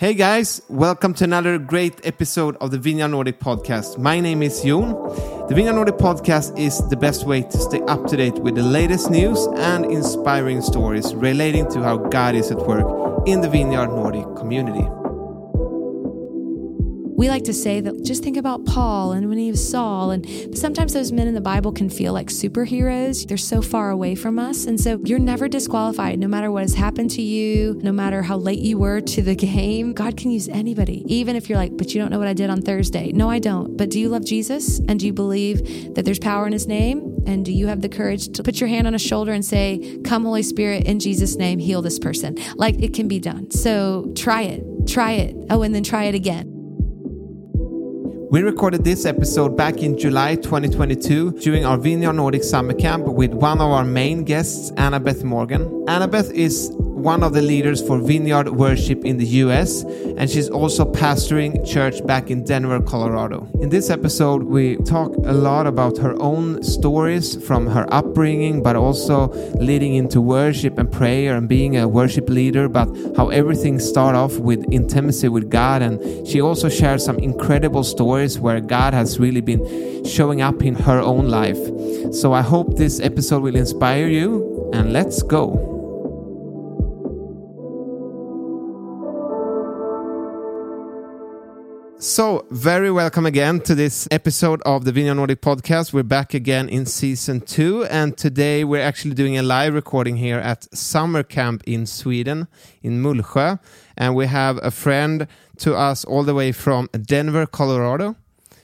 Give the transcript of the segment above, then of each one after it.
Hey guys, welcome to another great episode of the Vineyard Nordic podcast. My name is Jon. The Vineyard Nordic podcast is the best way to stay up to date with the latest news and inspiring stories relating to how God is at work in the Vineyard Nordic community. We like to say that just think about Paul and when he was Saul. And sometimes those men in the Bible can feel like superheroes. They're so far away from us. And so you're never disqualified, no matter what has happened to you, no matter how late you were to the game. God can use anybody, even if you're like, but you don't know what I did on Thursday. No, I don't. But do you love Jesus? And do you believe that there's power in his name? And do you have the courage to put your hand on a shoulder and say, Come, Holy Spirit, in Jesus' name, heal this person? Like it can be done. So try it, try it. Oh, and then try it again. We recorded this episode back in July 2022 during our Vineyard Nordic summer camp with one of our main guests, Annabeth Morgan. Annabeth is one of the leaders for Vineyard Worship in the US, and she's also pastoring church back in Denver, Colorado. In this episode, we talk a lot about her own stories from her upbringing, but also leading into worship and prayer and being a worship leader, but how everything started off with intimacy with God. And she also shares some incredible stories where God has really been showing up in her own life. So I hope this episode will inspire you, and let's go. So, very welcome again to this episode of the Vineyard Nordic podcast. We're back again in season two, and today we're actually doing a live recording here at summer camp in Sweden, in Mullsjö. And we have a friend to us all the way from Denver, Colorado,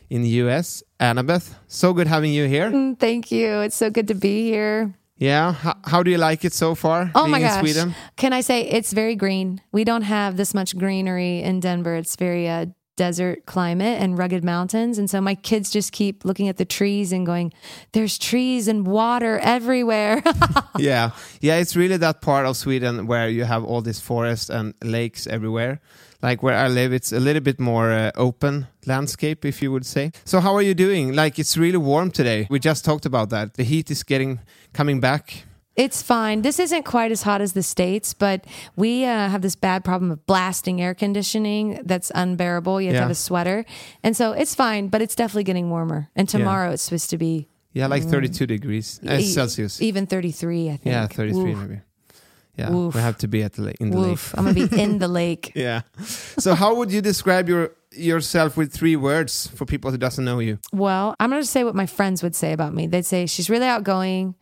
in the US, Annabeth. So good having you here. Mm, Thank you. It's so good to be here. Yeah, how, how do you like it so far? Oh being my in gosh. Sweden? Can I say it's very green? We don't have this much greenery in Denver. It's very uh, desert climate and rugged mountains. And so my kids just keep looking at the trees and going, there's trees and water everywhere. yeah. Yeah it's really that part of sweden where you have all this forest and lakes everywhere. Like where i live it's a little bit more uh, open landscape if you would say. So how are you doing? Like it's really warm today. We just talked about that. The heat is getting coming back it's fine. This isn't quite as hot as the States, but we uh, have this bad problem of blasting air conditioning that's unbearable. You have to have a sweater. And so it's fine, but it's definitely getting warmer. And tomorrow it's supposed to be yeah like 32 degrees uh, e- celsius even 33, I think. yeah 33 Oof. maybe yeah Woof. we have to be at the lake in the Woof. lake I'm going to be in the lake. yeah so how would you describe your yourself with three words for people who doesn't know you Well, I'm going to say what my friends would say about me. They'd say she's really outgoing,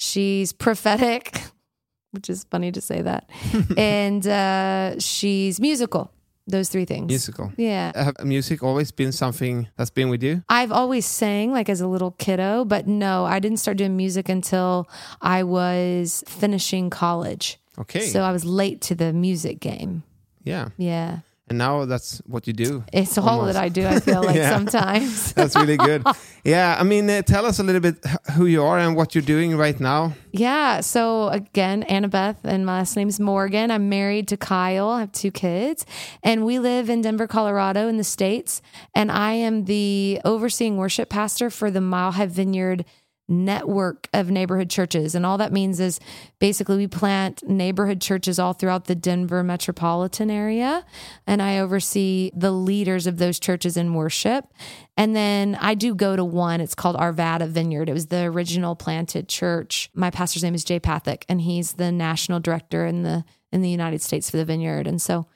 she's prophetic, which is funny to say that, and uh, she's musical. Those three things. musical Yeah. have music always been something that's been with you I've always sang like as a little kiddo, but no, I didn't start doing music until I was finishing college. okay So I was late to the music game. yeah Yeah. And now that's what you do It's all Almost. that I do, I feel like Yeah. sometimes. that's really good yeah i mean uh, tell us a little bit who you are and what you're doing right now Yeah. So again, Annabeth, and my last name's Morgan. I'm married to Kyle. I have two kids, and we live in Denver, Colorado, in the States. And I am the overseeing worship pastor for the Mile High Vineyard network of neighborhood churches. And all that means is basically we plant neighborhood churches all throughout the Denver metropolitan area. And I oversee the leaders of those churches in worship. And then I do go to one. It's called Arvada Vineyard. It was the original planted church. My pastor's name is Jay Pathak, and he's the national director in the in the United States for the vineyard. And so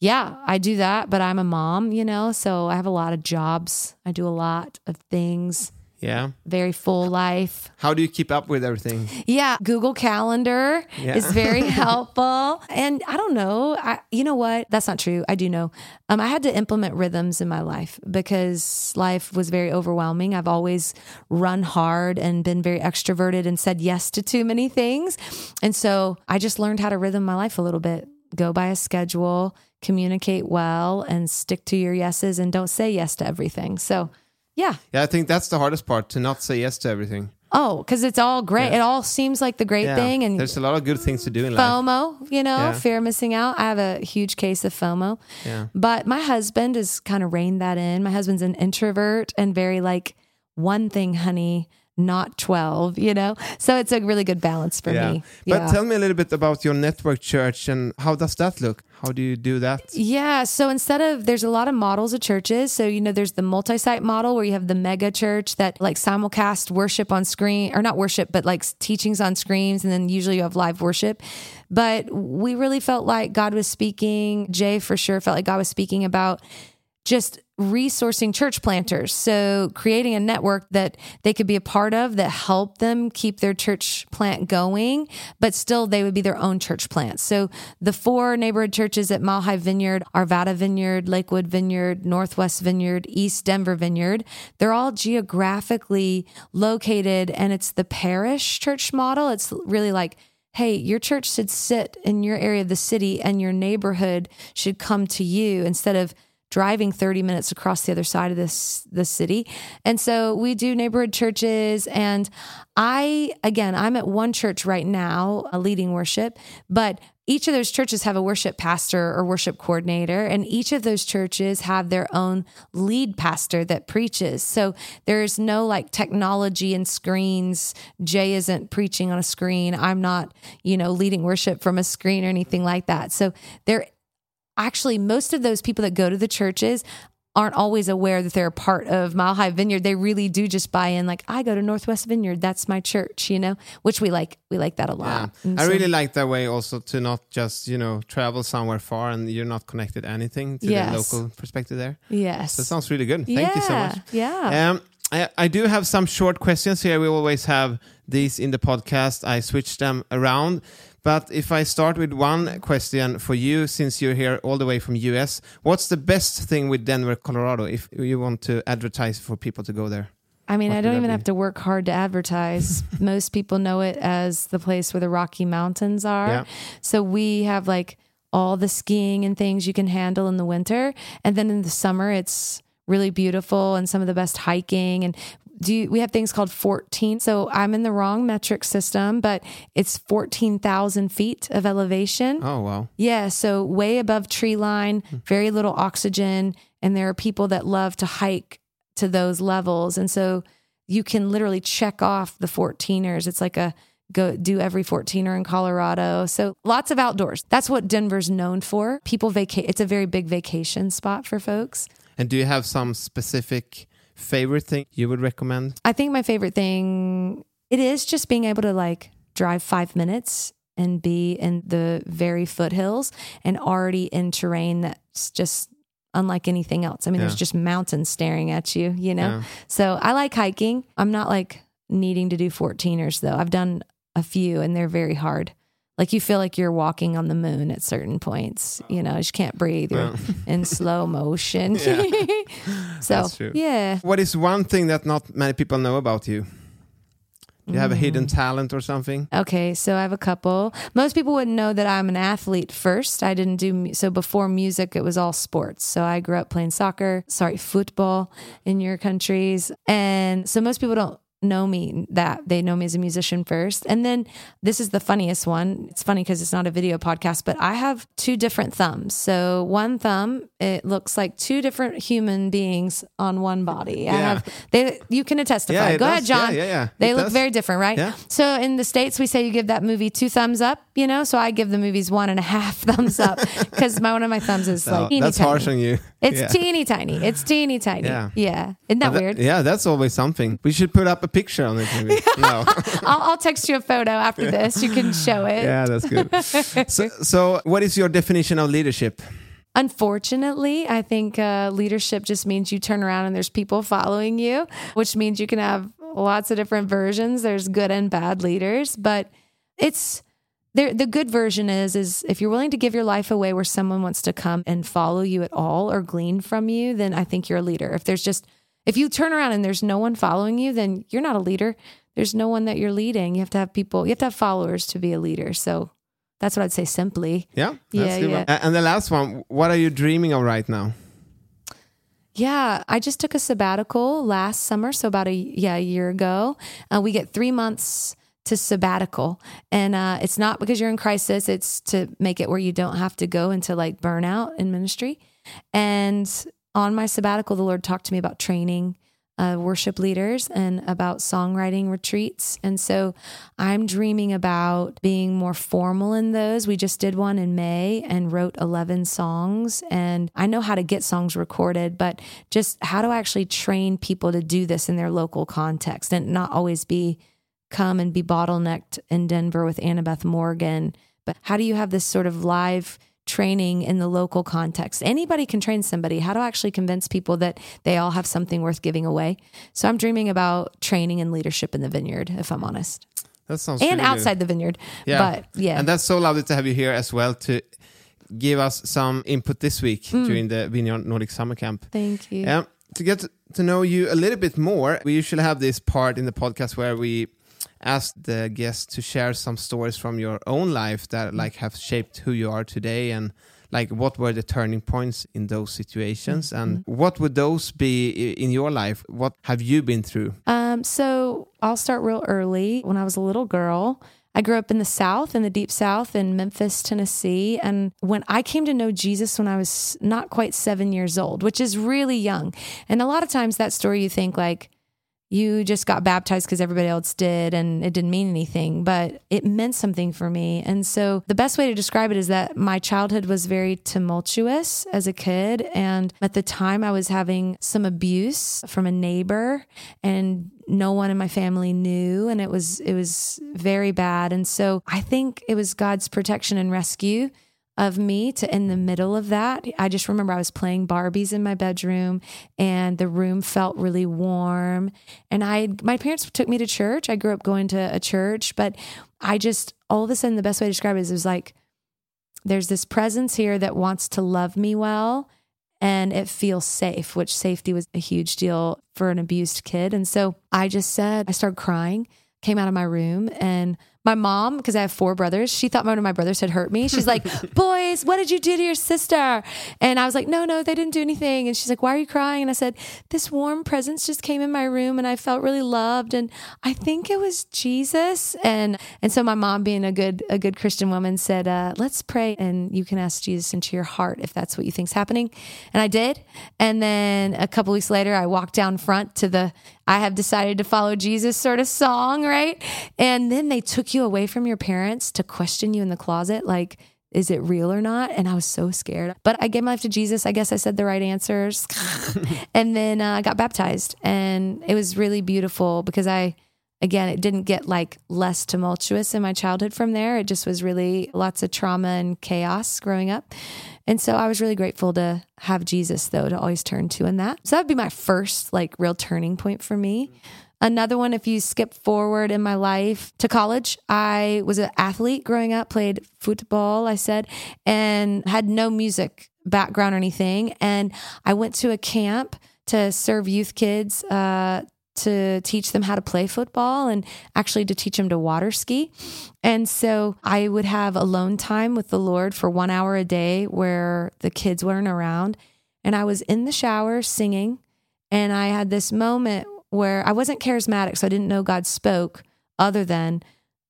yeah, I do that, but I'm a mom, you know, so I have a lot of jobs. I do a lot of things. Yeah Very full life. how do you keep up with everything Yeah, Google Calendar Yeah. is very helpful. And I don't know, I you know what? That's not true. I do know. Um, I had to implement rhythms in my life because life was very overwhelming. I've always run hard and been very extroverted and said yes to too many things. And so I just learned how to rhythm my life a little bit. Go by a schedule, communicate well, and stick to your yeses and don't say yes to everything. So yeah. yeah i think that's the hardest part to not say yes to everything Oh, because it's all great. Yeah. It all seems like the great yeah thing, and there's a lot of good things to do in life FOMO, you know, Yeah. fear of missing out. I have a huge case of FOMO. Yeah. But my husband has kind of reined that in. My husband's an introvert and very like one thing, honey, not 12, you know? So it's a really good balance for yeah. me. But yeah. tell me a little bit about your network church and how does that look? How do you do that? Yeah. So instead of, there's a lot of models of churches. So, you know, there's the multi site model where you have the mega church that like simulcast worship on screen, or not worship, but like teachings on screens. And then usually you have live worship. But we really felt like God was speaking. Jay for sure felt like God was speaking about just resourcing church planters. So creating a network that they could be a part of that help them keep their church plant going, but still they would be their own church plants. So the four neighborhood churches at Mile High Vineyard, Arvada Vineyard, Lakewood Vineyard, Northwest Vineyard, East Denver Vineyard, they're all geographically located and it's the parish church model. It's really like hey, your church should sit in your area of the city and your neighborhood should come to you instead of driving 30 minutes across the other side of this the city. And so we do neighborhood churches and I again, I'm at one church right now, a leading worship, but each of those churches have a worship pastor or worship coordinator, and each of those churches have their own lead pastor that preaches. So there's no like technology and screens. Jay isn't preaching on a screen. I'm not, you know, leading worship from a screen or anything like that. So there actually most of those people that go to the churches aren't always aware that they're a part of Mile High Vineyard. They really do just buy in like I go to Northwest Vineyard, that's my church, you know, which we like we like that a lot. Yeah. I so, really like that way also to not just, you know, travel somewhere far and you're not connected anything to yes. the local perspective there. Yes. That sounds really good. Thank yeah, you so much. Yeah. Um I, I do have some short questions here. We always have these in the podcast. I switch them around. But if I start with one question for you, since you're here all the way from US, what's the best thing with Denver, Colorado, if you want to advertise for people to go there? I mean, what I don't even be? have to work hard to advertise. Most people know it as the place where the Rocky Mountains are. Yeah. So we have like all the skiing and things you can handle in the winter. And then in the summer, it's really beautiful and some of the best hiking. And do you, we have things called 14 so i'm in the wrong metric system but it's 14000 feet of elevation oh wow yeah so way above tree line hmm. very little oxygen and there are people that love to hike to those levels and so you can literally check off the 14ers it's like a go do every 14er in Colorado. So lots of outdoors. That's what Denver's known for. People vacate. It's a very big vacation spot for folks. And do you have some specific favorite thing you would recommend? I think my favorite thing it is just being able to like drive 5 minutes and be in the very foothills and already in terrain that's just unlike anything else. I mean, yeah. there's just mountains staring at you, you know? Yeah. So I like hiking. I'm not like needing to do 14ers though. I've done a few and they're very hard like you feel like you're walking on the moon at certain points. You know, you just can't breathe. You're in slow motion. so yeah. What is one thing that not many people know about you? Do you have a hidden mm. talent or something? Okay, so I have a couple. Most people wouldn't know that I'm an athlete first. I didn't do so before music, it was all sports. So I grew up playing soccer, sorry, football in your countries. And so most people don't know me that they know me as a musician first. And then this is the funniest one. It's funny because it's not a video podcast, but I have two different thumbs. So one thumb, it looks like two different human beings on one body. Yeah. I have they you can attest to yeah, Go does. ahead, John. Yeah, yeah, yeah. They it look does. very different, right? Yeah. So in the States we say you give that movie two thumbs up, you know? So I give the movies one and a half thumbs up because my one of my thumbs is no, like teeny That's tiny. harsh on you. It's yeah. teeny tiny. It's teeny tiny. Yeah. Yeah. Isn't that, that, weird? Yeah, that's always something. We should put up a picture on it maybe. no. I'll, I'll, text you a photo after this. You can show it. Yeah, that's good. so, so, what is your definition of leadership? Unfortunately, I think uh, leadership just means you turn around and there's people following you, which means you can have lots of different versions. There's good and bad leaders, but it's. The good version is is if you're willing to give your life away where someone wants to come and follow you at all or glean from you, then I think you're a leader. If there's just if you turn around and there's no one following you, then you're not a leader there's no one that you're leading. You have to have people, you have to have followers to be a leader. So that's what I'd say simply. Yeah. yeah, yeah. And the last one, what are you dreaming of right now? Yeah, I just took a sabbatical last summer, so about a yeah a year ago. Uh, we get three months to sabbatical, and uh, it's not because you're in crisis; it's to make it where you don't have to go into like burnout in ministry. And on my sabbatical, the Lord talked to me about training uh, worship leaders and about songwriting retreats. And so I'm dreaming about being more formal in those. We just did one in May and wrote 11 songs. And I know how to get songs recorded, but just how to actually train people to do this in their local context and not always be come and be bottlenecked in Denver with Annabeth Morgan. But how do you have this sort of live training in the local context. Anybody can train somebody. How to actually convince people that they all have something worth giving away. So I'm dreaming about training and leadership in the vineyard, if I'm honest. That sounds and really outside good. the vineyard. Yeah. But yeah. And that's so lovely to have you here as well to give us some input this week Hmm. during the Vineyard Nordic Summer Camp. Thank you. Yeah. To get to know you a little bit more, we usually have this part in the podcast where we ask the guests to share some stories from your own life that like have shaped who you are today and like what were the turning points in those situations and what would those be in your life what have you been through Um, so I'll start real early. When I was a little girl, I grew up in the South, in the deep South, in Memphis, Tennessee. And when I came to know Jesus when I was not quite seven years old, which is really young. And a lot of times that story, you think like, you just got baptized because everybody else did and it didn't mean anything, but it meant something for me. And so the best way to describe it is that my childhood was very tumultuous as a kid. And at the time, I was having some abuse from a neighbor and no one in my family knew and it was it was very bad and so i think it was god's protection and rescue of me to in the middle of that. I just remember I was playing Barbies in my bedroom and the room felt really warm. And I my parents took me to church. I grew up going to a church, but I just all of a sudden the best way to describe it is it was like there's this presence here that wants to love me well and it feels safe, which safety was a huge deal for an abused kid. And so I just said, I started crying, came out of my room, and my mom, because I have four brothers, she thought one of my brothers had hurt me. She's like, Boys, what did you do to your sister? And I was like, No, no, they didn't do anything. And she's like, Why are you crying? And I said, This warm presence just came in my room and I felt really loved. And I think it was Jesus. And and so my mom, being a good a good Christian woman, said, uh, Let's pray and you can ask Jesus into your heart if that's what you think's happening. And I did. And then a couple weeks later, I walked down front to the I have decided to follow Jesus sort of song, right? And then they took you away from your parents to question you in the closet, like, is it real or not? And I was so scared. But I gave my life to Jesus. I guess I said the right answers. and then uh, I got baptized. And it was really beautiful because I, again, it didn't get like less tumultuous in my childhood from there. It just was really lots of trauma and chaos growing up. And so I was really grateful to have Jesus, though, to always turn to in that. So that'd be my first like real turning point for me. Another one, if you skip forward in my life to college, I was an athlete growing up, played football, I said, and had no music background or anything. And I went to a camp to serve youth kids uh, to teach them how to play football and actually to teach them to water ski. And so I would have alone time with the Lord for one hour a day where the kids weren't around. And I was in the shower singing. And I had this moment where I wasn't charismatic, so I didn't know God spoke other than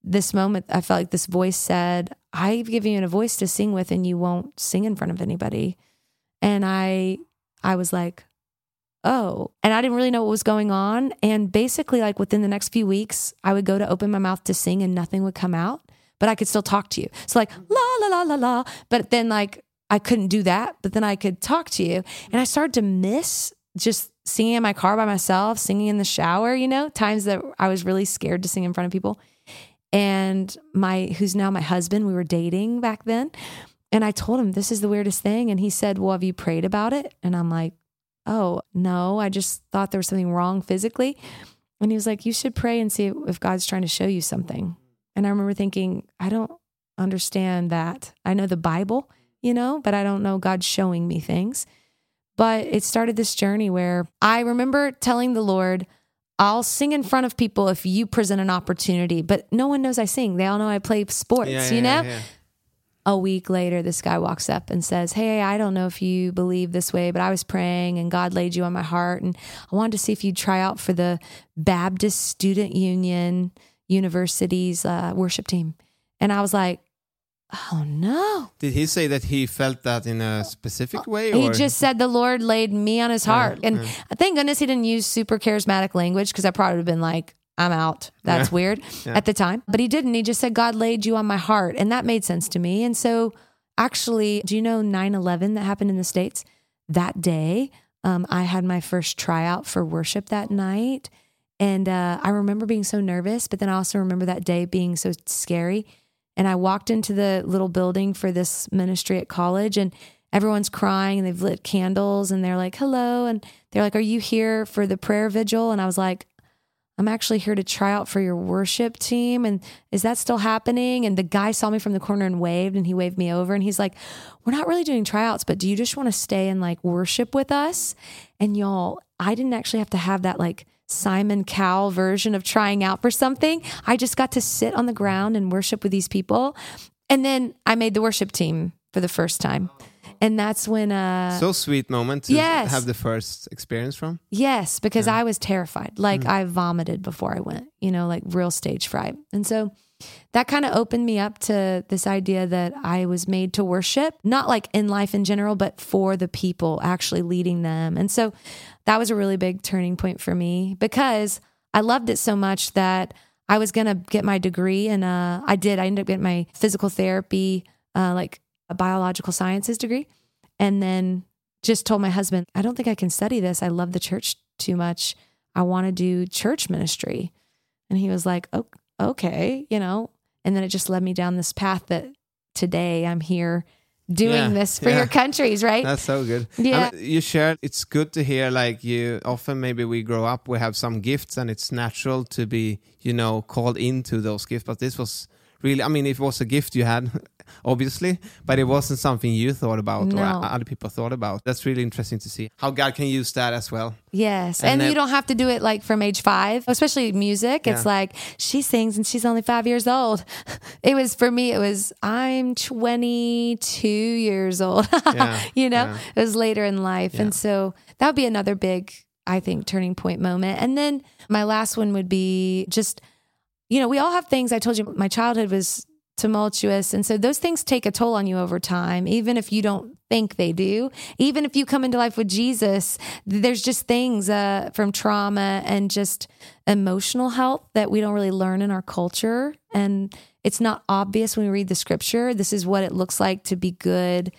this moment. I felt like this voice said, I've given you a voice to sing with, and you won't sing in front of anybody. And I, I was like, oh, and I didn't really know what was going on. And basically, like within the next few weeks, I would go to open my mouth to sing and nothing would come out, but I could still talk to you. So, like, mm-hmm. la, la, la, la, la. But then, like, I couldn't do that, but then I could talk to you. And I started to miss just singing in my car by myself, singing in the shower, you know, times that I was really scared to sing in front of people. And my, who's now my husband, we were dating back then. And I told him, this is the weirdest thing. And he said, well, have you prayed about it? And I'm like, oh, no, I just thought there was something wrong physically. And he was like, you should pray and see if God's trying to show you something. And I remember thinking, I don't understand that. I know the Bible, you know, but I don't know God showing me things. But it started this journey where I remember telling the Lord, I'll sing in front of people if you present an opportunity, but no one knows I sing. They all know I play sports, Yeah, you yeah, know? yeah. A week later, this guy walks up and says, Hey, I don't know if you believe this way, but I was praying and God laid you on my heart. And I wanted to see if you'd try out for the Baptist Student Union University's uh, worship team. And I was like, oh no. Did he say that he felt that in a specific way? He just said the Lord laid me on his heart. and thank goodness he didn't use super charismatic language because I probably would have been like, I'm out. That's Yeah. weird at the time. But he didn't. He just said, God laid you on my heart. And that made sense to me. And so, actually, do you know 9 11 that happened in the States? That day, um, I had my first tryout for worship that night. And uh, I remember being so nervous, but then I also remember that day being so scary. And I walked into the little building for this ministry at college, and everyone's crying and they've lit candles and they're like, hello. And they're like, are you here for the prayer vigil? And I was like, I'm actually here to try out for your worship team. And is that still happening? And the guy saw me from the corner and waved and he waved me over and he's like, We're not really doing tryouts, but do you just want to stay and like worship with us? And y'all, I didn't actually have to have that like Simon Cowell version of trying out for something. I just got to sit on the ground and worship with these people. And then I made the worship team for the first time. Oh. And that's when uh so sweet moment to Yes. have the first experience from. Yes, because I was terrified. Like I vomited before I went, you know, like real stage fright. And so that kind of opened me up to this idea that I was made to worship, not like in life in general, but for the people, actually leading them. And so that was a really big turning point for me because I loved it so much that I was going to get my degree. And uh, I did. I ended up getting my physical therapy, uh, like a biological sciences degree. And then just told my husband, I don't think I can study this. I love the church too much. I want to do church ministry. And he was like, oh, okay, you know. And then it just led me down this path that today I'm here doing Yeah, this for yeah. your countries, right? That's so good. Yeah. I mean, you shared. It's good to hear. Like you often, maybe we grow up, we have some gifts, and it's natural to be, you know, called into those gifts. But this was really. I mean, it was a gift you had, obviously, but it wasn't something you thought about or other people thought about. That's really interesting to see how God can use that as well. Yes. And And, you don't have to do it like from age five, especially music. It's like she sings and she's only five years old. It was for me, it was I'm 22 years old. Yeah. you know, Yeah. it was later in life. And so that would be another big, I think, turning point moment. And then my last one would be just, you know, we all have things. I told you my childhood was tumultuous. And so those things take a toll on you over time, even if you don't think they do. Even if you come into life with Jesus, there's just things uh, from trauma and just emotional health that we don't really learn in our culture. And it's not obvious when we read the scripture. This is what it looks like to be good.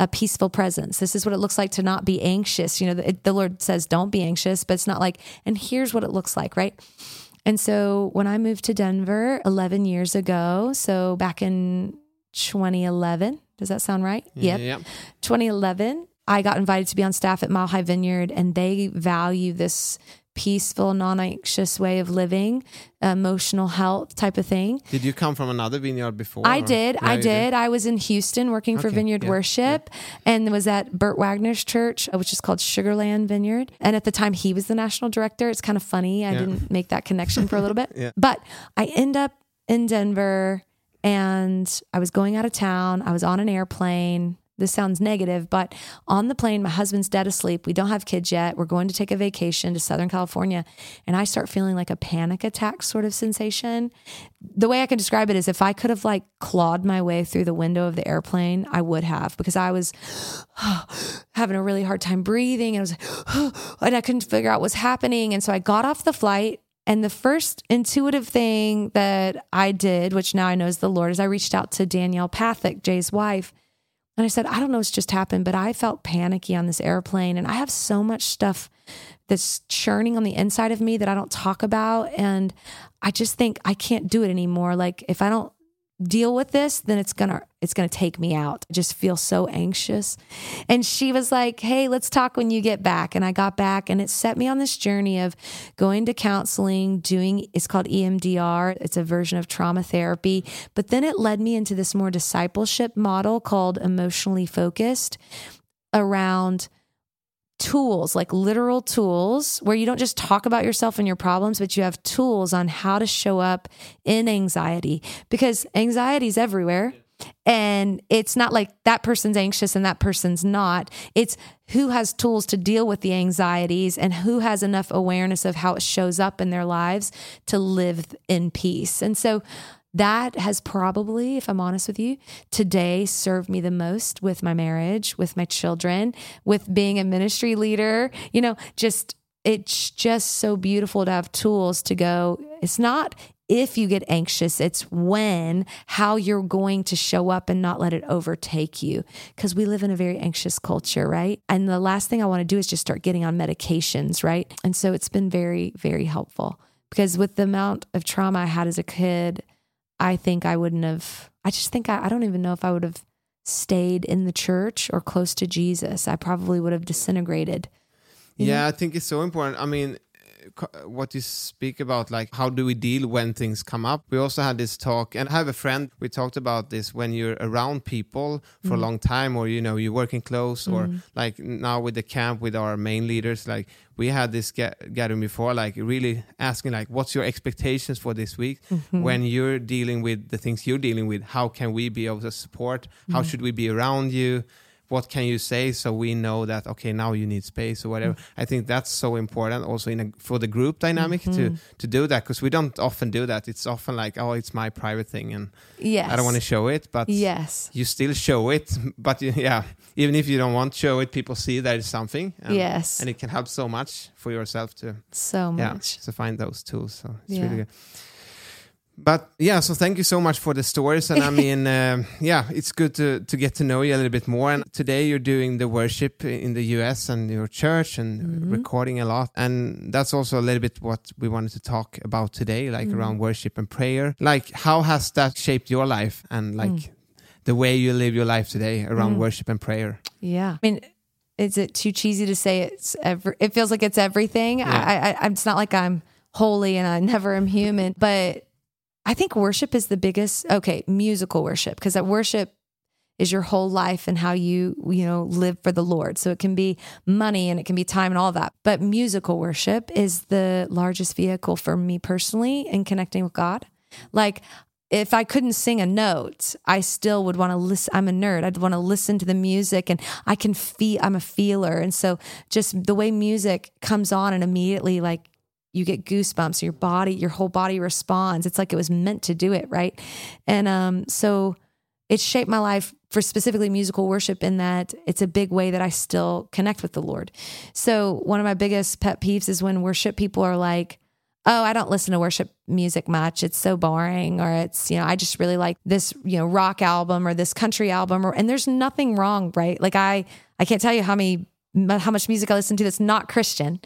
A peaceful presence. This is what it looks like to not be anxious. You know, the, the Lord says, don't be anxious, but it's not like, and here's what it looks like, right? And so when I moved to Denver 11 years ago, so back in 2011, does that sound right? Yep. Yeah. 2011, I got invited to be on staff at Mile High Vineyard, and they value this peaceful, non anxious way of living, emotional health type of thing. Did you come from another vineyard before? I did. Yeah, I you did. I was in Houston working for Vineyard yeah, Worship and was at Bert Waggoner's church, uh, which is called Sugarland Vineyard. And at the time, he was the national director. It's kind of funny. I Yeah. didn't make that connection for a little bit. Yeah. But I end up in Denver and I was going out of town. I was on an airplane. This sounds negative, but on the plane, my husband's dead asleep. We don't have kids yet. We're going to take a vacation to Southern California. And I start feeling like a panic attack sort of sensation. The way I can describe it is if I could have like clawed my way through the window of the airplane, I would have because I was having a really hard time breathing. And I was and I couldn't figure out what's happening. And so I got off the flight. And the first intuitive thing that I did, which now I know is the Lord, is I reached out to Danielle Pathak, Jay's wife. And I said, I don't know what's just happened, but I felt panicky on this airplane. And I have so much stuff that's churning on the inside of me that I don't talk about. And I just think I can't do it anymore. Like if I don't deal with this, then it's gonna it's gonna take me out. I just feel so anxious. And she was like, Hey, let's talk when you get back. And I got back and it set me on this journey of going to counseling, doing it's called EMDR. It's a version of trauma therapy. But then it led me into this more discipleship model called emotionally focused around tools, like literal tools, where you don't just talk about yourself and your problems, but you have tools on how to show up in anxiety because anxiety is everywhere. And it's not like that person's anxious and that person's not. It's who has tools to deal with the anxieties and who has enough awareness of how it shows up in their lives to live in peace. And so that has probably, if I'm honest with you, today served me the most with my marriage, with my children, with being a ministry leader. You know, just it's just so beautiful to have tools to go. It's not if you get anxious, it's when, how you're going to show up and not let it overtake you. Because we live in a very anxious culture, right? And the last thing I want to do is just start getting on medications, right? And so it's been very, very helpful because with the amount of trauma I had as a kid, I think I wouldn't have, I just think I, I don't even know if I would have stayed in the church or close to Jesus. I probably would have disintegrated. Yeah, I think it's so important. I mean, what you speak about like how do we deal when things come up we also had this talk and i have a friend we talked about this when you're around people for mm. a long time or you know you're working close mm. or like now with the camp with our main leaders like we had this gathering before like really asking like what's your expectations for this week mm-hmm. when you're dealing with the things you're dealing with how can we be able to support mm. how should we be around you what can you say so we know that okay now you need space or whatever. Mm-hmm. i think that's so important also in a, for the group dynamic mm-hmm. to to do that because we don't often do that. It's often like oh it's my private thing and yes i don't want to show it but yes. you still show it but yeah even if you don't want to show it people see that it's something and, yes. and it can help so much for yourself to so much. yeah, to find those tools so it's yeah. really good but yeah, so thank you so much for the stories, and I mean, uh, yeah, it's good to to get to know you a little bit more. And today you're doing the worship in the U.S. and your church and mm-hmm. recording a lot, and that's also a little bit what we wanted to talk about today, like mm-hmm. around worship and prayer. Like, how has that shaped your life, and like mm. the way you live your life today around mm. worship and prayer? Yeah, I mean is it too cheesy to say it's every it feels like it's everything yeah. I, I it's not like i'm holy and i never am human but I think worship is the biggest, okay, musical worship, because that worship is your whole life and how you, you know, live for the Lord. So it can be money and it can be time and all that. But musical worship is the largest vehicle for me personally in connecting with God. Like, if I couldn't sing a note, I still would want to listen. I'm a nerd. I'd want to listen to the music and I can feel, I'm a feeler. And so just the way music comes on and immediately like you get goosebumps your body your whole body responds it's like it was meant to do it right and um so it shaped my life for specifically musical worship in that it's a big way that I still connect with the Lord. So one of my biggest pet peeves is when worship people are like, "Oh, I don't listen to worship music much. It's so boring or it's, you know, I just really like this, you know, rock album or this country album or and there's nothing wrong, right? Like I I can't tell you how many how much music I listen to that's not Christian.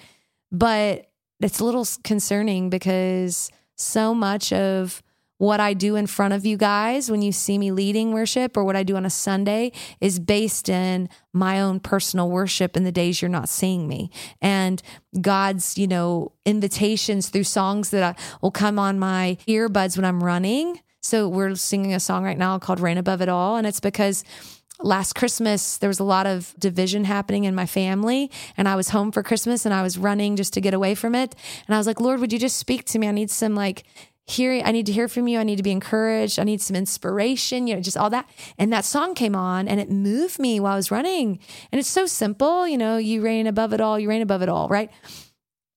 But it's a little concerning because so much of what I do in front of you guys when you see me leading worship or what I do on a Sunday is based in my own personal worship in the days you're not seeing me and God's, you know, invitations through songs that I, will come on my earbuds when I'm running. So we're singing a song right now called Reign Above It All. And it's because last Christmas, there was a lot of division happening in my family. And I was home for Christmas and I was running just to get away from it. And I was like, Lord, would you just speak to me? I need some like hearing, I need to hear from you. I need to be encouraged. I need some inspiration, you know, just all that. And that song came on and it moved me while I was running. And it's so simple, you know, you reign above it all, you reign above it all, right?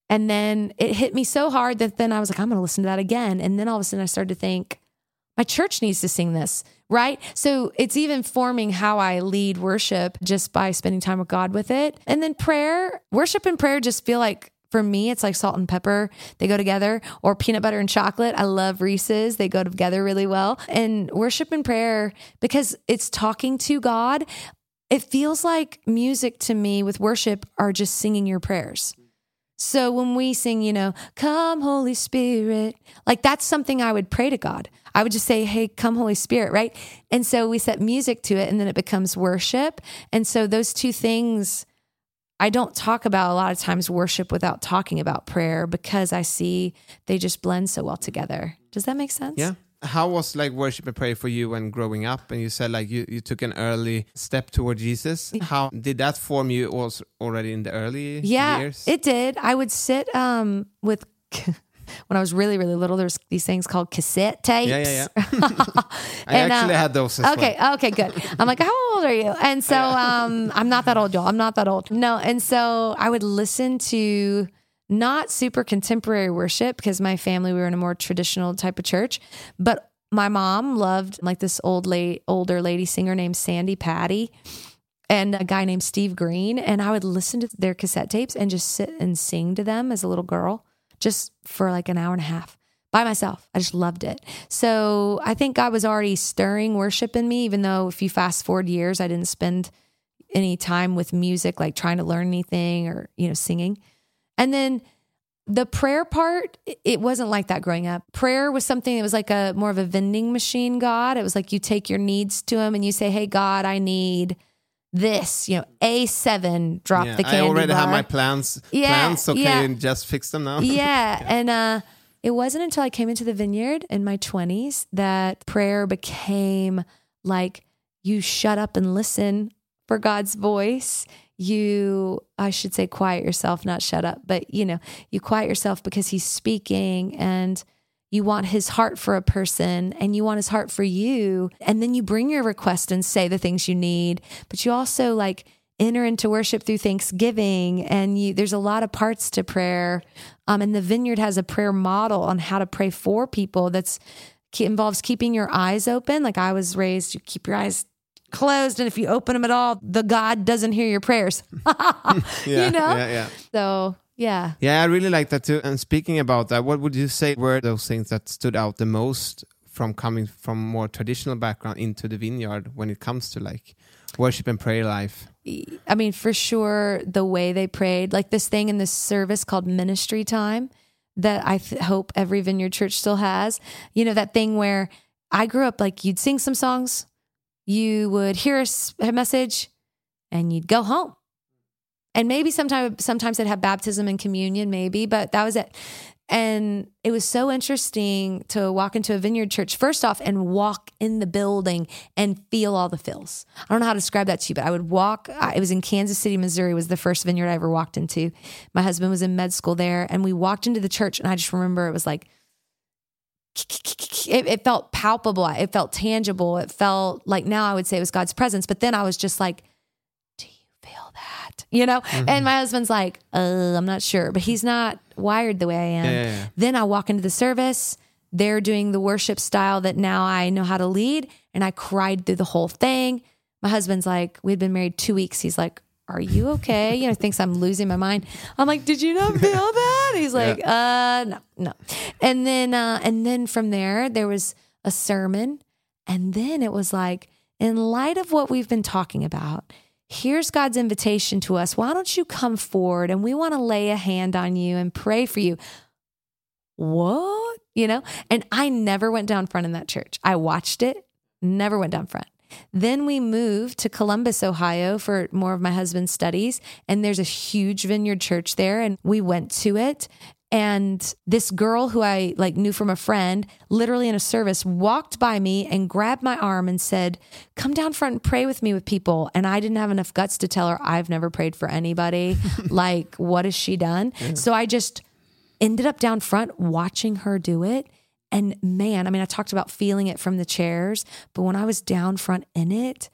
And then it hit me so hard that then I was like, I'm going to listen to that again. And then all of a sudden I started to think, my church needs to sing this right? So it's even forming how I lead worship just by spending time with God with it. And then prayer, worship and prayer just feel like for me, it's like salt and pepper. They go together, or peanut butter and chocolate. I love Reese's. They go together really well. And worship and prayer, because it's talking to God, it feels like music to me with worship are just singing your prayers. So when we sing, you know, come Holy Spirit, like that's something I would pray to God. I would just say, hey, come Holy Spirit, right? And so we set music to it and then it becomes worship. And so those two things, I don't talk about a lot of times worship without talking about prayer because I see they just blend so well together. Does that make sense? Yeah how was like worship and prayer for you when growing up and you said like you, you took an early step toward jesus how did that form you also already in the early yeah, years it did i would sit um with when I was really, really little, there's these things called cassette tapes. Yeah, yeah, yeah. I and, actually uh, had those. okay, well. okay, good. I'm like, how old are you? And so um, I'm not that old, y'all. I'm not that old. No, and so I would listen to not super contemporary worship because my family we were in a more traditional type of church, but my mom loved like this old late older lady singer named Sandi Patty and a guy named Steve Green. And I would listen to their cassette tapes and just sit and sing to them as a little girl, just for like an hour and a half by myself. I just loved it. So I think God was already stirring worship in me, even though if you fast forward years, I didn't spend any time with music, like trying to learn anything or, you know, singing. And then the prayer part, it wasn't like that growing up. Prayer was something that was like a more of a vending machine God. It was like you take your needs to him and you say, Hey, God, I need this, you know, A7, drop Yeah, the candy I already bar. have my plans. Yeah, plans, so yeah. can you just fix them now? yeah. And uh, it wasn't until I came into the vineyard in my 20s that prayer became like you shut up and listen for God's voice. You, I should say, quiet yourself, not shut up, but you know, you quiet yourself because He's speaking and you want His heart for a person and you want His heart for you. And then you bring your request and say the things you need, but you also like, enter into worship through thanksgiving and you there's a lot of parts to prayer um, and the vineyard has a prayer model on how to pray for people that's involves keeping your eyes open like i was raised you keep your eyes closed and if you open them at all the god doesn't hear your prayers yeah, you know Yeah, yeah. so yeah Yeah, I really like that too. And speaking about that, what would you say were those things that stood out the most from coming from more traditional background into the vineyard when it comes to like worship and prayer life? I mean, for sure, the way they prayed, like this thing in this service called ministry time that I th- hope every vineyard church still has. You know, that thing where I grew up like you'd sing some songs, you would hear a message, and you'd go home. And maybe sometimes sometimes they'd have baptism and communion, maybe, but that was it. And it was so interesting to walk into a vineyard church, first off, and walk in the building and feel all the feels. I don't know how to describe that to you, but I would walk. I- It was in Kansas City, Missouri, was the first vineyard I ever walked into. My husband was in med school there, and we walked into the church, and I just remember it was like, it, it felt palpable. It felt tangible. It felt like now I would say it was God's presence. But then I was just like, do you feel that? You know? And my husband's like, uh, I'm not sure, but he's not wired the way I am. Yeah, yeah, yeah. Then I walk into the service. They're doing the worship style that now I know how to lead. And I cried through the whole thing. My husband's like, we'd been married two weeks. He's like, are you okay? You know, thinks I'm losing my mind. I'm like, did you not feel that? He's like, uh, no, no. And then, uh, and then from there, there was a sermon. And then it was like, in light of what we've been talking about, here's God's invitation to us. Why don't you come forward and we want to lay a hand on you and pray for you? What? You know? And I never went down front in that church. I watched it, never went down front. Then we moved to Columbus, Ohio for more of my husband's studies. And there's a huge vineyard church there. And we went to it. And this girl who I like knew from a friend, literally in a service, walked by me and grabbed my arm and said, Come down front and pray with me with people. And I didn't have enough guts to tell her I've never prayed for anybody. like, what has she done? So I just ended up down front watching her do it. And man, I mean, I talked about feeling it from the chairs, but when I was down front in it,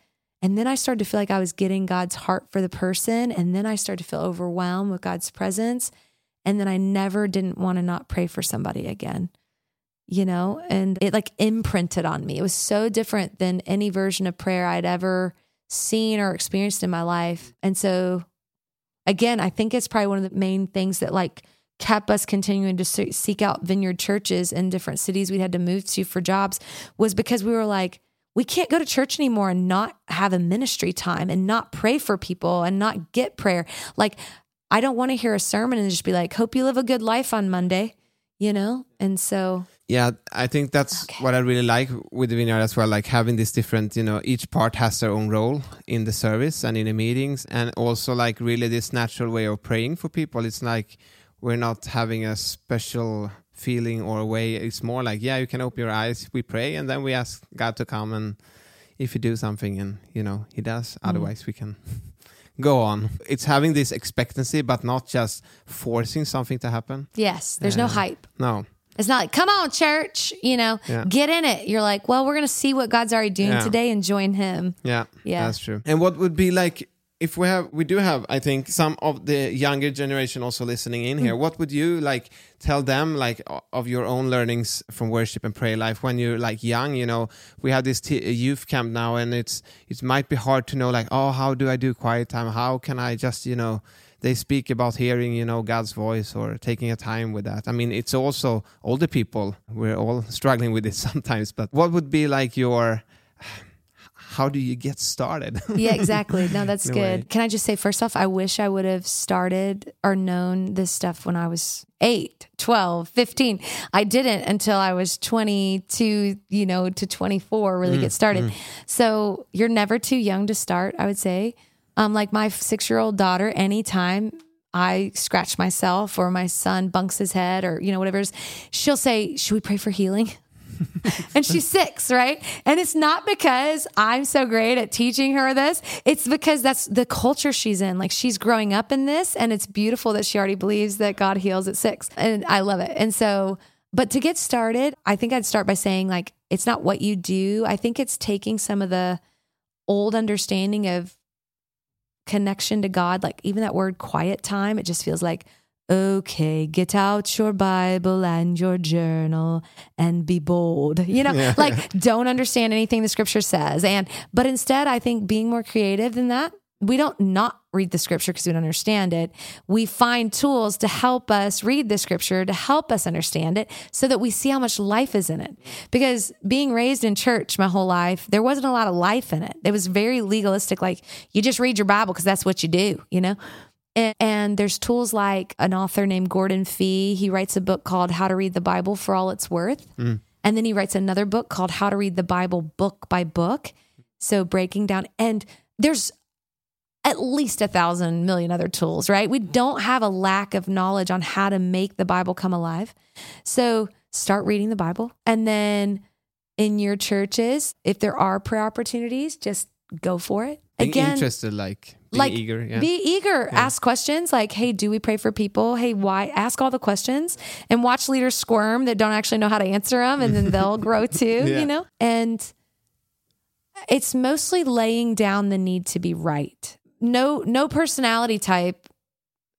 and then I started to feel like I was getting God's heart for the person. And then I started to feel overwhelmed with God's presence. And then I never didn't want to not pray for somebody again, you know? And it like imprinted on me. It was so different than any version of prayer I'd ever seen or experienced in my life. And so, again, I think it's probably one of the main things that like kept us continuing to seek out vineyard churches in different cities we had to move to for jobs was because we were like, we can't go to church anymore and not have a ministry time and not pray for people and not get prayer. Like, I don't want to hear a sermon and just be like, hope you live a good life on Monday, you know? And so, Yeah, I think that's Okay. what I really like with the vineyard as well. Like having this different, you know, each part has their own role in the service and in the meetings, and also like really this natural way of praying for people. It's like we're not having a special feeling or way. It's more like, yeah, you can open your eyes, we pray, and then we ask God to come and if you do something, and you know, He does. Otherwise, we can go on. It's having this expectancy, but not just forcing something to happen. yes, there's no Uh, hype. No. It's not like, come on, church, you know, Yeah. get in it. You're like, well, we're going to see what God's already doing Yeah. today and join Him. Yeah, Yeah. that's true. And what would be like if we have we do have i think some of the younger generation also listening in here mm. what would you like tell them like of your own learnings from worship and prayer life when you're like young you know? We have this t- youth camp now and it's it might be hard to know like oh how do i do quiet time? How can i just you know they speak about hearing you know god's voice or taking a time with that. I mean it's also older people. We're all struggling with it sometimes but what would be like your how do you get started yeah, exactly. No, that's a good. way. Can I just say, first off, I wish I would have started or known this stuff when I was 8, 12, 15. I didn't until I was 22, you know, to 24, really get started. So you're never too young to start, I would say. Um, like my six year old daughter, anytime I scratch myself or my son bunks his head or, you know, whatever it is, she'll say, Should we pray for healing? and she's six, right? And it's not because I'm so great at teaching her this. It's because that's the culture she's in. Like she's growing up in this, and it's beautiful that she already believes that God heals at six. And I love it. And so, but to get started, I think I'd start by saying, like, it's not what you do. I think it's taking some of the old understanding of connection to God, like even that word quiet time, it just feels like, okay, get out your Bible and your journal and be bold. You know, Yeah. like don't understand anything the scripture says. And, but instead, I think being more creative than that, we don't not read the scripture because we don't understand it. We find tools to help us read the scripture, to help us understand it, so that we see how much life is in it. Because being raised in church my whole life, there wasn't a lot of life in it. It was very legalistic, like you just read your Bible because that's what you do, you know? And, and there's tools like an author named Gordon Fee. He writes a book called How to Read the Bible for All It's Worth. Mm. And then he writes another book called How to Read the Bible Book by Book. So breaking down, and there's at least a thousand million other tools, right? We don't have a lack of knowledge on how to make the Bible come alive. So start reading the Bible. And then in your churches, if there are prayer opportunities, just go for it. Again, interested like being like eager yeah. be eager. Ask questions like hey do we pray for people? Hey why? Ask all the questions and watch leaders squirm that don't actually know how to answer them and then they'll grow too Yeah. you know? And it's mostly laying down the need to be right. No no personality type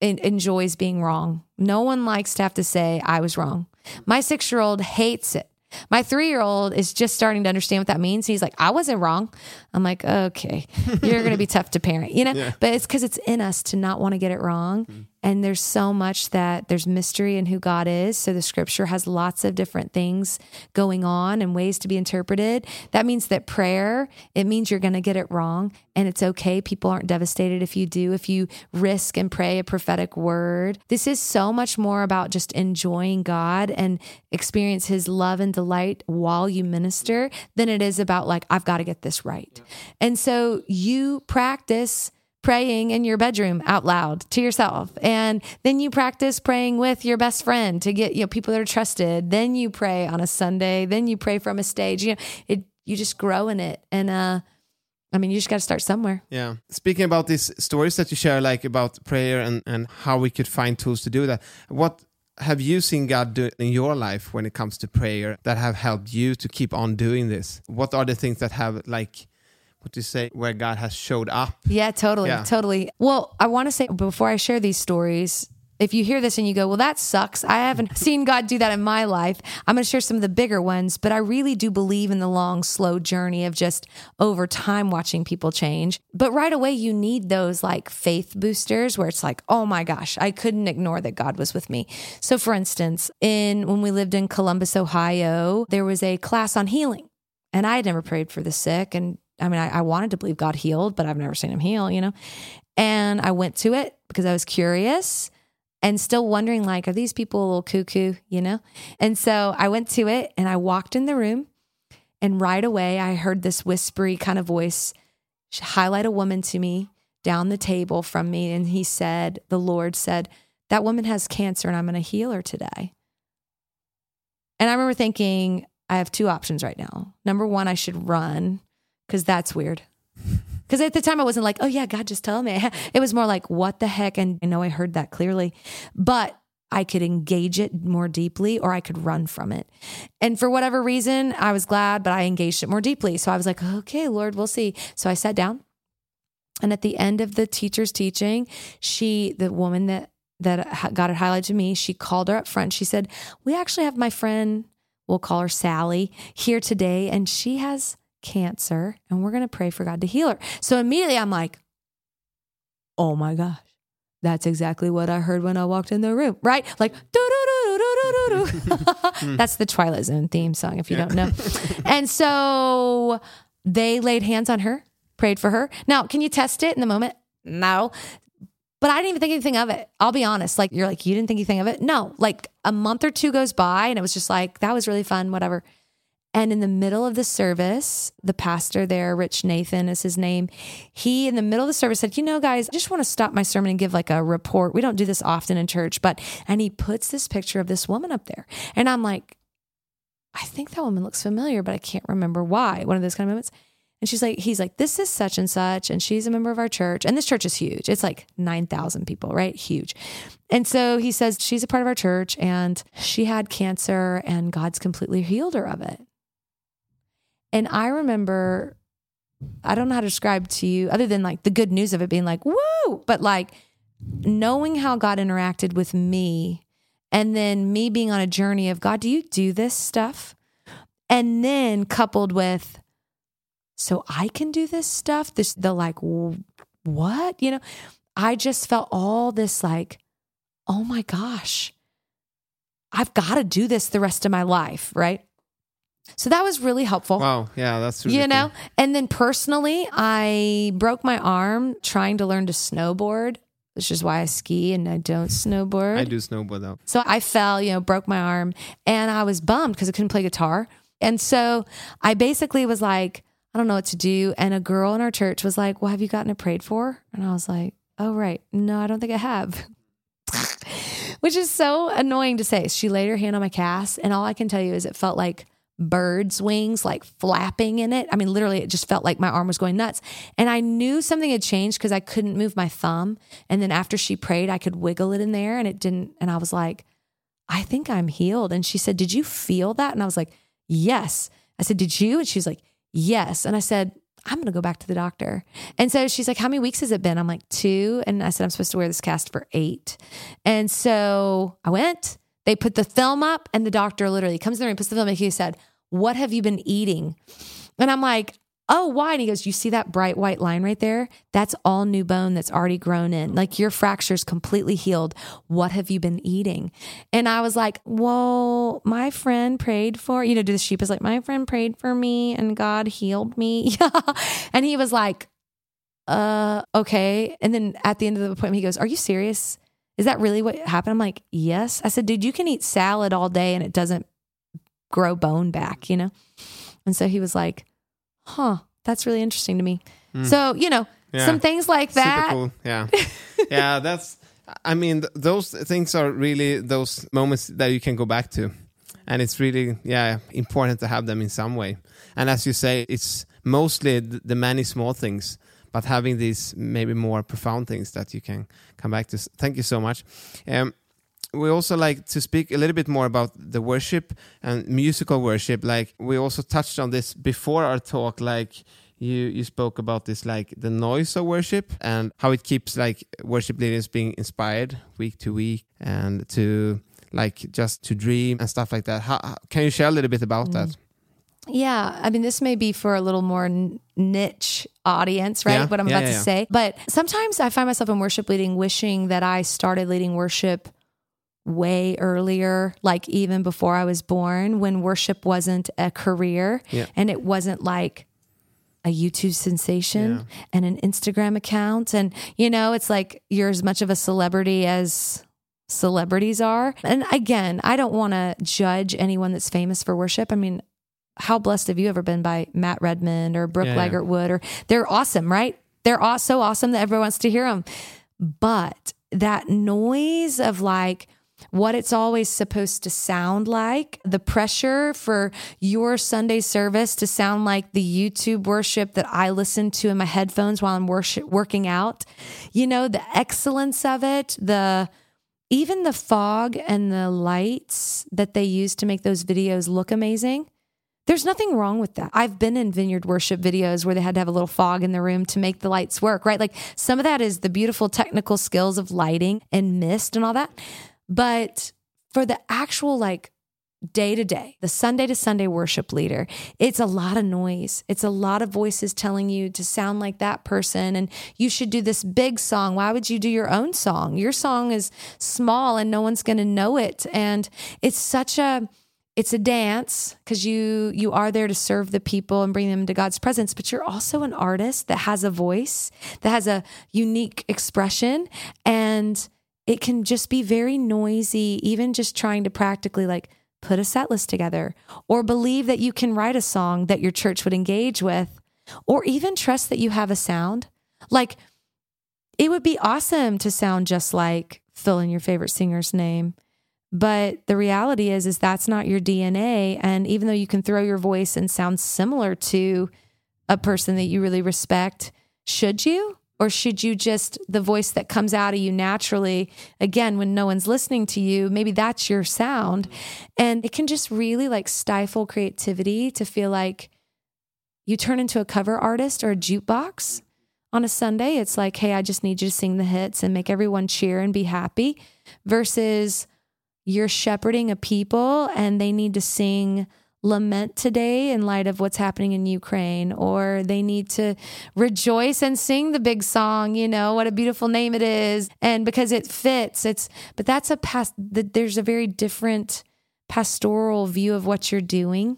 en- enjoys being wrong. No one likes to have to say i was wrong. My six year old hates it my three year old is just starting to understand what that means. He's like, I wasn't wrong. I'm like, okay, you're going to be tough to parent, you know? Yeah. But it's because it's in us to not want to get it wrong. Mm. And there's so much that there's mystery in who God is. So the scripture has lots of different things going on and ways to be interpreted. That means that prayer, it means you're going to get it wrong. And it's okay. People aren't devastated if you do, if you risk and pray a prophetic word. This is so much more about just enjoying God and experience his love and delight while you minister than it is about like, I've got to get this right. And so you practice praying in your bedroom out loud to yourself. And then you practice praying with your best friend to get you know people that are trusted. Then you pray on a sunday. Then you pray from a stage. You know it you just grow in it. And uh i mean you just got to start somewhere. Yeah. Speaking about these stories that you share, like about prayer and, and how we could find tools to do that, what have you seen God do in your life when it comes to prayer that have helped you to keep on doing this? What are the things that have, like, what you say, where God has showed up? Yeah, totally. Yeah. Totally. Well, I want to say before I share these stories, if you hear this and you go, well, that sucks. I haven't seen God do that in my life. I'm going to share some of the bigger ones, but I really do believe in the long, slow journey of just over time watching people change. But right away, you need those like faith boosters where it's like, oh my gosh, I couldn't ignore that God was with me. So, for instance, in when we lived in Columbus, Ohio, there was a class on healing, and I had never prayed for the sick. And I mean, I, I wanted to believe God healed, but I've never seen him heal, you know? And I went to it because I was curious and still wondering, like, are these people a little cuckoo, you know? And so I went to it and I walked in the room, and right away I heard this whispery kind of voice highlight a woman to me down the table from me. And he said, The Lord said, That woman has cancer and I'm going to heal her today. And I remember thinking, I have two options right now. Number one, I should run because that's weird. Because at the time I wasn't like, oh yeah, God just tell me. It was more like, what the heck? And I know I heard that clearly, but I could engage it more deeply or I could run from it. And for whatever reason, I was glad, but I engaged it more deeply. So I was like, okay, Lord, we'll see. So I sat down And at the end of the teacher's teaching, she, the woman that that got it highlighted to me, she called her up front. She said, "We actually have my friend, we'll call her Sally, here today, and she has cancer, and we're going to pray for God to heal her." So immediately, I'm like, "Oh my gosh, that's exactly what I heard when I walked in the room." Right? Like, do do do do do do do. That's the Twilight Zone theme song, if you don't know. and so they laid hands on her, prayed for her. Now, can you test it in the moment? No. But I didn't even think anything of it. I'll be honest. Like, you're like, you didn't think anything of it? No. Like, a month or two goes by, and it was just like, that was really fun, whatever. And in the middle of the service, the pastor there, Rich Nathan is his name, he in the middle of the service said, You know, guys, I just want to stop my sermon and give like a report. We don't do this often in church, but, and he puts this picture of this woman up there. And I'm like, I think that woman looks familiar, but I can't remember why. One of those kind of moments. And she's like, he's like, this is such and such. And she's a member of our church. And this church is huge. It's like 9,000 people, right? Huge. And so he says, she's a part of our church and she had cancer and God's completely healed her of it. And I remember, I don't know how to describe to you other than like the good news of it being like, woo, but like knowing how God interacted with me and then me being on a journey of God, do you do this stuff? And then coupled with, so I can do this stuff. This the like what you know. I just felt all this like, oh my gosh, I've got to do this the rest of my life, right? So that was really helpful. Wow, yeah, that's really you know. cool. And then personally, I broke my arm trying to learn to snowboard, which is why I ski and I don't snowboard. I do snowboard though. So I fell, you know, broke my arm, and I was bummed because I couldn't play guitar. And so I basically was like, I don't know what to do. And a girl in our church was like, Well, have you gotten it prayed for? And I was like, Oh, right. No, I don't think I have. Which is so annoying to say. She laid her hand on my cast, and all I can tell you is it felt like bird's wings like flapping in it. I mean, literally, it just felt like my arm was going nuts. And I knew something had changed because I couldn't move my thumb. And then after she prayed, I could wiggle it in there and it didn't. And I was like, I think I'm healed. And she said, Did you feel that? And I was like, Yes. I said, Did you? And she was like, Yes. And I said, I'm going to go back to the doctor. And so she's like, How many weeks has it been? I'm like, Two. And I said, I'm supposed to wear this cast for eight. And so I went. They put the film up, and the doctor literally comes in the room, puts the film, and he said, What have you been eating? And I'm like, Oh, why? And he goes, You see that bright white line right there? That's all new bone that's already grown in. Like your fracture's completely healed. What have you been eating? And I was like, Well, my friend prayed for, you know, do the sheep is like, My friend prayed for me and God healed me. Yeah. and he was like, Uh, okay. And then at the end of the appointment, he goes, Are you serious? Is that really what happened? I'm like, Yes. I said, Dude, you can eat salad all day and it doesn't grow bone back, you know? And so he was like, Huh, that's really interesting to me. Hmm. So, you know, Yeah. some things like that. Super cool. Yeah, yeah. That's. I mean, th- those things are really those moments that you can go back to, and it's really yeah important to have them in some way. And as you say, it's mostly the many small things, but having these maybe more profound things that you can come back to. Thank you so much. Um, we also like to speak a little bit more about the worship and musical worship like we also touched on this before our talk like you you spoke about this like the noise of worship and how it keeps like worship leaders being inspired week to week and to like just to dream and stuff like that how, can you share a little bit about that Yeah, I mean, this may be for a little more n- niche audience, right? Yeah, What I'm yeah, about yeah, to say. But sometimes I find myself in worship leading wishing that I started leading worship way earlier, like even before I was born, when worship wasn't a career and it wasn't like a YouTube sensation and an Instagram account. And, you know, it's like you're as much of a celebrity as celebrities are. And again, I don't want to judge anyone that's famous for worship. I mean, how blessed have you ever been by Matt Redman or Brooke Yeah? Or they're awesome, right? They're aw- so awesome that everyone wants to hear them. But that noise of like what it's always supposed to sound like, the pressure for your Sunday service to sound like the YouTube worship that I listen to in my headphones while I'm worship, working out, you know, the excellence of it, the even the fog and the lights that they use to make those videos look amazing There's nothing wrong with that. I've been in vineyard worship videos where they had to have a little fog in the room to make the lights work, right? Like some of that is the beautiful technical skills of lighting and mist and all that. But for the actual like day to day, the Sunday to Sunday worship leader, it's a lot of noise. It's a lot of voices telling you to sound like that person and you should do this big song. Why would you do your own song? Your song is small and no one's going to know it. And it's such a it's a dance because you you are there to serve the people and bring them to God's presence, but you're also an artist that has a voice, that has a unique expression and it can just be very noisy even just trying to practically like put a set list together or believe that you can write a song that your church would engage with or even trust that you have a sound. Like it would be awesome to sound just like fill in your favorite singer's name but the reality is is that's not your DNA and even though you can throw your voice and sound similar to a person that you really respect, should you? Or should you just the voice that comes out of you naturally again when no one's listening to you, maybe that's your sound. And it can just really like stifle creativity to feel like you turn into a cover artist or a jukebox on a Sunday. It's like, hey, I just need you to sing the hits and make everyone cheer and be happy versus you're shepherding a people and they need to sing lament today in light of what's happening in Ukraine, or they need to rejoice and sing the big song, you know, what a beautiful name it is. And because it fits, it's, but that's a past, there's a very different pastoral view of what you're doing.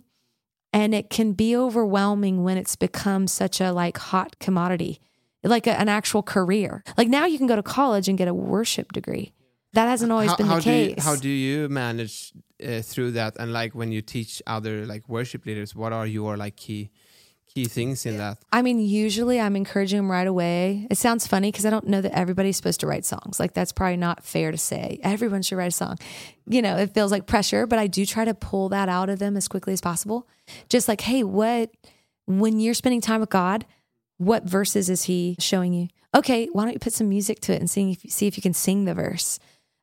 And it can be overwhelming when it's become such a like hot commodity, like a, an actual career. Like now you can go to college and get a worship degree that hasn't always how, been the case. Do you, how do you manage uh, through that? And like when you teach other like worship leaders, what are your like key key things in that? I mean, usually I'm encouraging them right away. It sounds funny because I don't know that everybody's supposed to write songs. Like that's probably not fair to say. Everyone should write a song. You know, it feels like pressure, but I do try to pull that out of them as quickly as possible. Just like, hey, what when you're spending time with God, what verses is He showing you? Okay, why don't you put some music to it and sing? See if you can sing the verse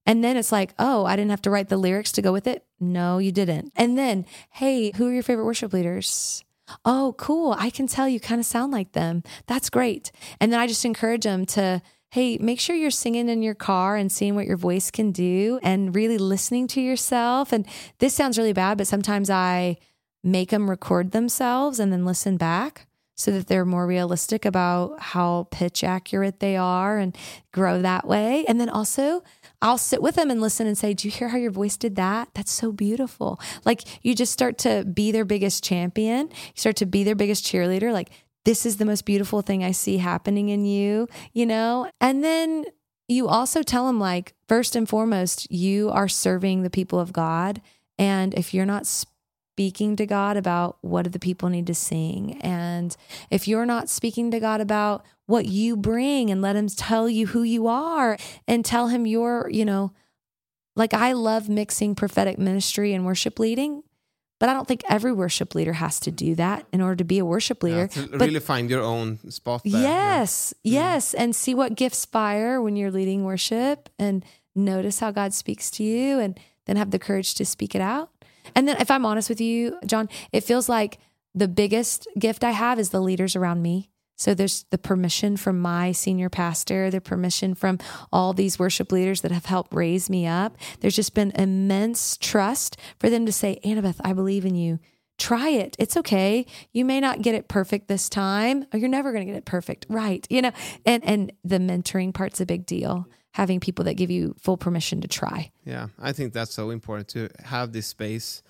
and then it's like, oh, I didn't have to write the lyrics to go with it. No, you didn't. And then, hey, who are your favorite worship leaders? Oh, cool. I can tell you kind of sound like them. That's great. And then I just encourage them to, hey, make sure you're singing in your car and seeing what your voice can do and really listening to yourself. And this sounds really bad, but sometimes I make them record themselves and then listen back so that they're more realistic about how pitch accurate they are and grow that way. And then also, I'll sit with them and listen and say, Do you hear how your voice did that? That's so beautiful. Like you just start to be their biggest champion. You start to be their biggest cheerleader. Like, this is the most beautiful thing I see happening in you, you know? And then you also tell them, like, first and foremost, you are serving the people of God. And if you're not speaking to God about what do the people need to sing, and if you're not speaking to God about what you bring and let him tell you who you are and tell him your, you know, like I love mixing prophetic ministry and worship leading, but I don't think every worship leader has to do that in order to be a worship leader. Yeah, but really find your own spot. There. Yes, yeah. yes, mm. and see what gifts fire when you're leading worship, and notice how God speaks to you, and then have the courage to speak it out. And then, if I'm honest with you, John, it feels like the biggest gift I have is the leaders around me. So there's the permission from my senior pastor, the permission from all these worship leaders that have helped raise me up. There's just been immense trust for them to say, Annabeth, I believe in you. Try it. It's okay. You may not get it perfect this time, or you're never going to get it perfect. Right. You know, and and the mentoring part's a big deal. Having people that give you full permission to try. Yeah, I think that's so important to have this space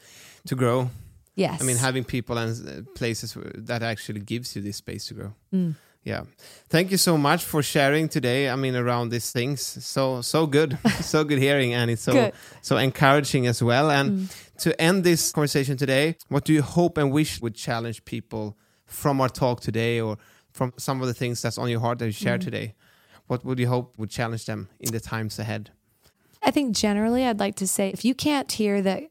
to grow Yes. I mean, having people and uh, places that actually gives you this space to grow. Mm. Yeah. Thank you so much for sharing today. I mean, around these things. So, so good. so good hearing, and it's so, good. so encouraging as well. And mm. to end this conversation today, what do you hope and wish would challenge people from our talk today or from some of the things that's on your heart that you shared mm. today? What would you hope would challenge them in the times ahead? I think generally I'd like to say if you can't hear that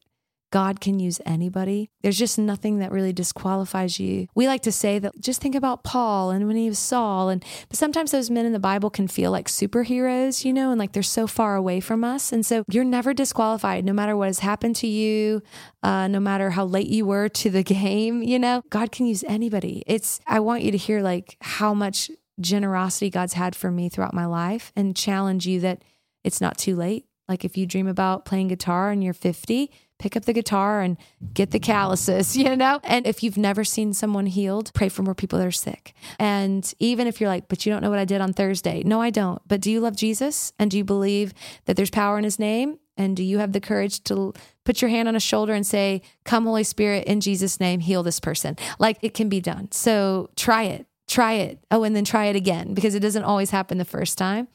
God can use anybody. There's just nothing that really disqualifies you. We like to say that just think about Paul and when he was Saul and sometimes those men in the Bible can feel like superheroes, you know, and like they're so far away from us. And so you're never disqualified no matter what has happened to you, uh, no matter how late you were to the game, you know. God can use anybody. It's I want you to hear like how much generosity God's had for me throughout my life and challenge you that it's not too late. Like if you dream about playing guitar and you're 50, pick up the guitar and get the calluses, you know? And if you've never seen someone healed, pray for more people that are sick. And even if you're like, but you don't know what I did on Thursday. No, I don't. But do you love Jesus? And do you believe that there's power in his name? And do you have the courage to put your hand on a shoulder and say, Come, Holy Spirit, in Jesus' name, heal this person? Like it can be done. So try it, try it. Oh, and then try it again because it doesn't always happen the first time.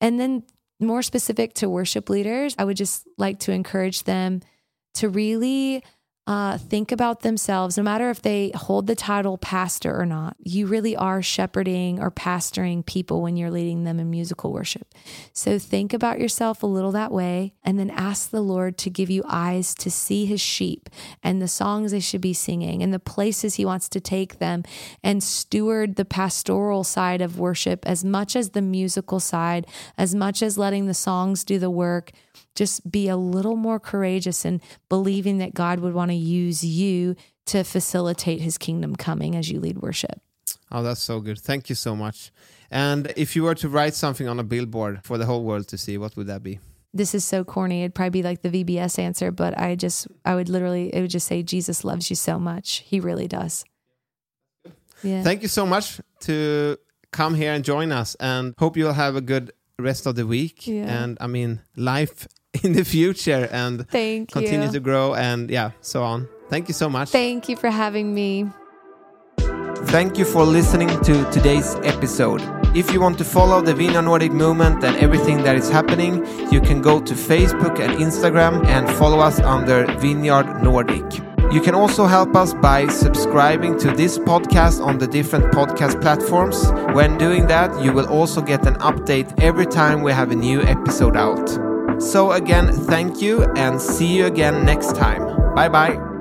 And then more specific to worship leaders, I would just like to encourage them to really uh, think about themselves, no matter if they hold the title pastor or not. You really are shepherding or pastoring people when you're leading them in musical worship. So think about yourself a little that way and then ask the Lord to give you eyes to see his sheep and the songs they should be singing and the places he wants to take them and steward the pastoral side of worship as much as the musical side, as much as letting the songs do the work just be a little more courageous and believing that God would want to use you to facilitate his kingdom coming as you lead worship. Oh, that's so good. Thank you so much. And if you were to write something on a billboard for the whole world to see, what would that be? This is so corny. It'd probably be like the VBS answer, but I just, I would literally, it would just say, Jesus loves you so much. He really does. Yeah. Thank you so much to come here and join us and hope you'll have a good rest of the week. Yeah. And I mean, life in the future and Thank continue you. to grow and yeah, so on. Thank you so much. Thank you for having me. Thank you for listening to today's episode. If you want to follow the Vineyard Nordic movement and everything that is happening, you can go to Facebook and Instagram and follow us under Vineyard Nordic. You can also help us by subscribing to this podcast on the different podcast platforms. When doing that, you will also get an update every time we have a new episode out. So, again, thank you and see you again next time. Bye bye.